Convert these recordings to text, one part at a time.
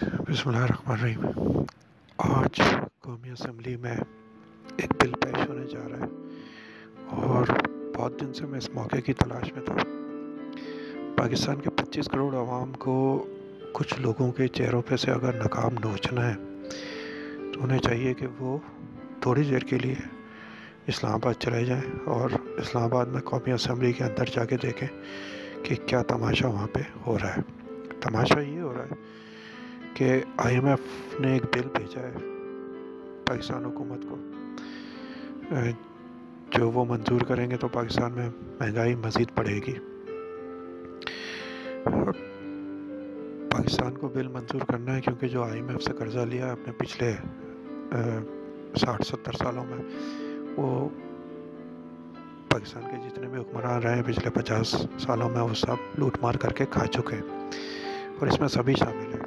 بسم اللہ الرحمن الرحیم آج قومی اسمبلی میں ایک بل پیش ہونے جا رہا ہے اور بہت دن سے میں اس موقع کی تلاش میں تھا۔ پاکستان کے پچیس کروڑ عوام کو کچھ لوگوں کے چہروں پہ سے اگر نقاب نوچنا ہے، تو انہیں چاہیے کہ وہ تھوڑی دیر کے لیے اسلام آباد چلے جائیں اور اسلام آباد میں قومی اسمبلی کے اندر جا کے دیکھیں کہ کیا تماشا وہاں پہ ہو رہا ہے۔ تماشا یہ ہو رہا ہے کہ آئی ایم ایف نے ایک بل بھیجا ہے پاکستان حکومت کو۔ جو وہ منظور کریں گے تو پاکستان میں مہنگائی مزید بڑھے گی۔ پاکستان کو بل منظور کرنا ہے کیونکہ جو آئی ایم ایف سے قرضہ لیا ہے اپنے پچھلے ساٹھ، ستر سالوں میں، وہ پاکستان کے جتنے بھی حکمران رہے ہیں پچھلے پچاس سالوں میں وہ سب لوٹ مار کر کے کھا چکے ہیں اور اس میں سبھی شامل ہیں۔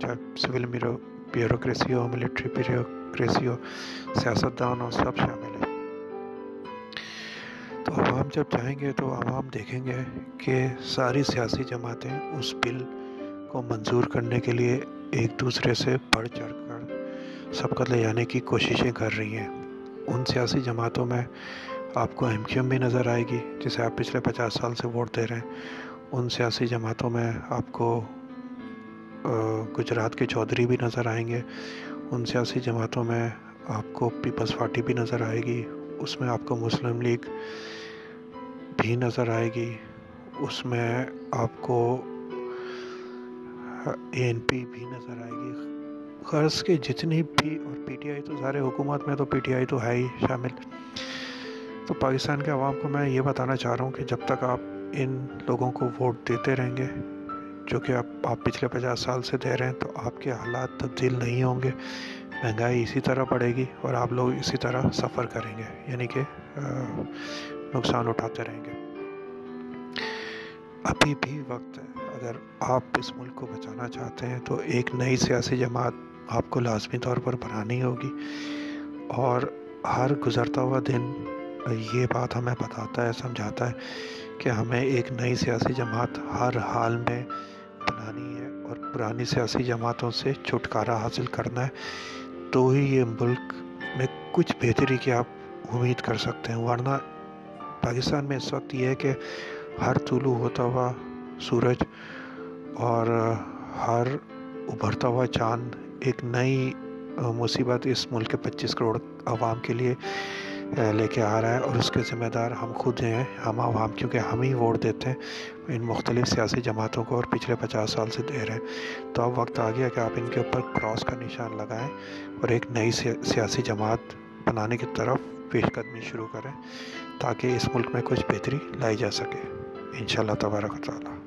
چاہے سول بیوروکریسی ہو ملٹری بیوروکریسی ہو سیاست دان ہو سب شامل ہیں تو عوام جب جائیں گے تو عوام دیکھیں گے کہ ساری سیاسی جماعتیں اس بل کو منظور کرنے کے لیے ایک دوسرے سے بڑھ چڑھ کر سبقت لے جانے کی کوششیں کر رہی ہیں ان سیاسی جماعتوں میں آپ کو ایم کیو ایم بھی نظر آئے گی جسے آپ پچھلے پچاس سال سے ووٹ دے رہے ہیں ان سیاسی جماعتوں میں آپ کو گجرات کے چودھری بھی نظر آئیں گے۔ ان سیاسی جماعتوں میں آپ کو پیپلز پارٹی بھی نظر آئے گی۔ اس میں آپ کو مسلم لیگ بھی نظر آئے گی۔ اس میں آپ کو اے این پی بھی نظر آئے گی۔ غرض کے جتنی بھی، اور پی ٹی آئی تو سارے حکومت میں تو پی ٹی آئی تو ہے ہی شامل۔ تو پاکستان کے عوام کو میں یہ بتانا چاہ رہا ہوں کہ جب تک آپ ان لوگوں کو ووٹ دیتے رہیں گے جو کہ آپ آپ پچھلے پچاس سال سے دے رہے ہیں تو آپ کے حالات تبدیل نہیں ہوں گے، مہنگائی اسی طرح بڑھے گی اور آپ لوگ اسی طرح سفر کریں گے یعنی کہ نقصان اٹھاتے رہیں گے۔ ابھی بھی وقت ہے۔ اگر آپ اس ملک کو بچانا چاہتے ہیں تو ایک نئی سیاسی جماعت آپ کو لازمی طور پر بنانی ہوگی۔ اور ہر گزرتا ہوا دن یہ بات ہمیں بتاتا ہے، سمجھاتا ہے کہ ہمیں ایک نئی سیاسی جماعت ہر حال میں پرانی سیاسی جماعتوں سے چھٹکارا حاصل کرنا ہے، تو ہی یہ ملک میں کچھ بہتری کی آپ امید کر سکتے ہیں۔ ورنہ پاکستان میں اس وقت یہ ہے کہ ہر طلوع ہوتا ہوا سورج اور ہر ابھرتا ہوا چاند ایک نئی مصیبت اس ملک کے پچیس کروڑ عوام کے لیے لے کے آ رہا ہے اور اس کے ذمہ دار ہم خود ہیں، ہم عوام کیونکہ ہم ہی ووٹ دیتے ہیں ان مختلف سیاسی جماعتوں کو اور پچھلے پچاس سال سے دے رہے ہیں۔ تو اب وقت آ گیا کہ آپ ان کے اوپر کراس کا نشان لگائیں اور ایک نئی سیاسی جماعت بنانے کی طرف پیش قدمی شروع کریں تاکہ اس ملک میں کچھ بہتری لائی جا سکے۔ انشاءاللہ تبارک و تعالیٰ۔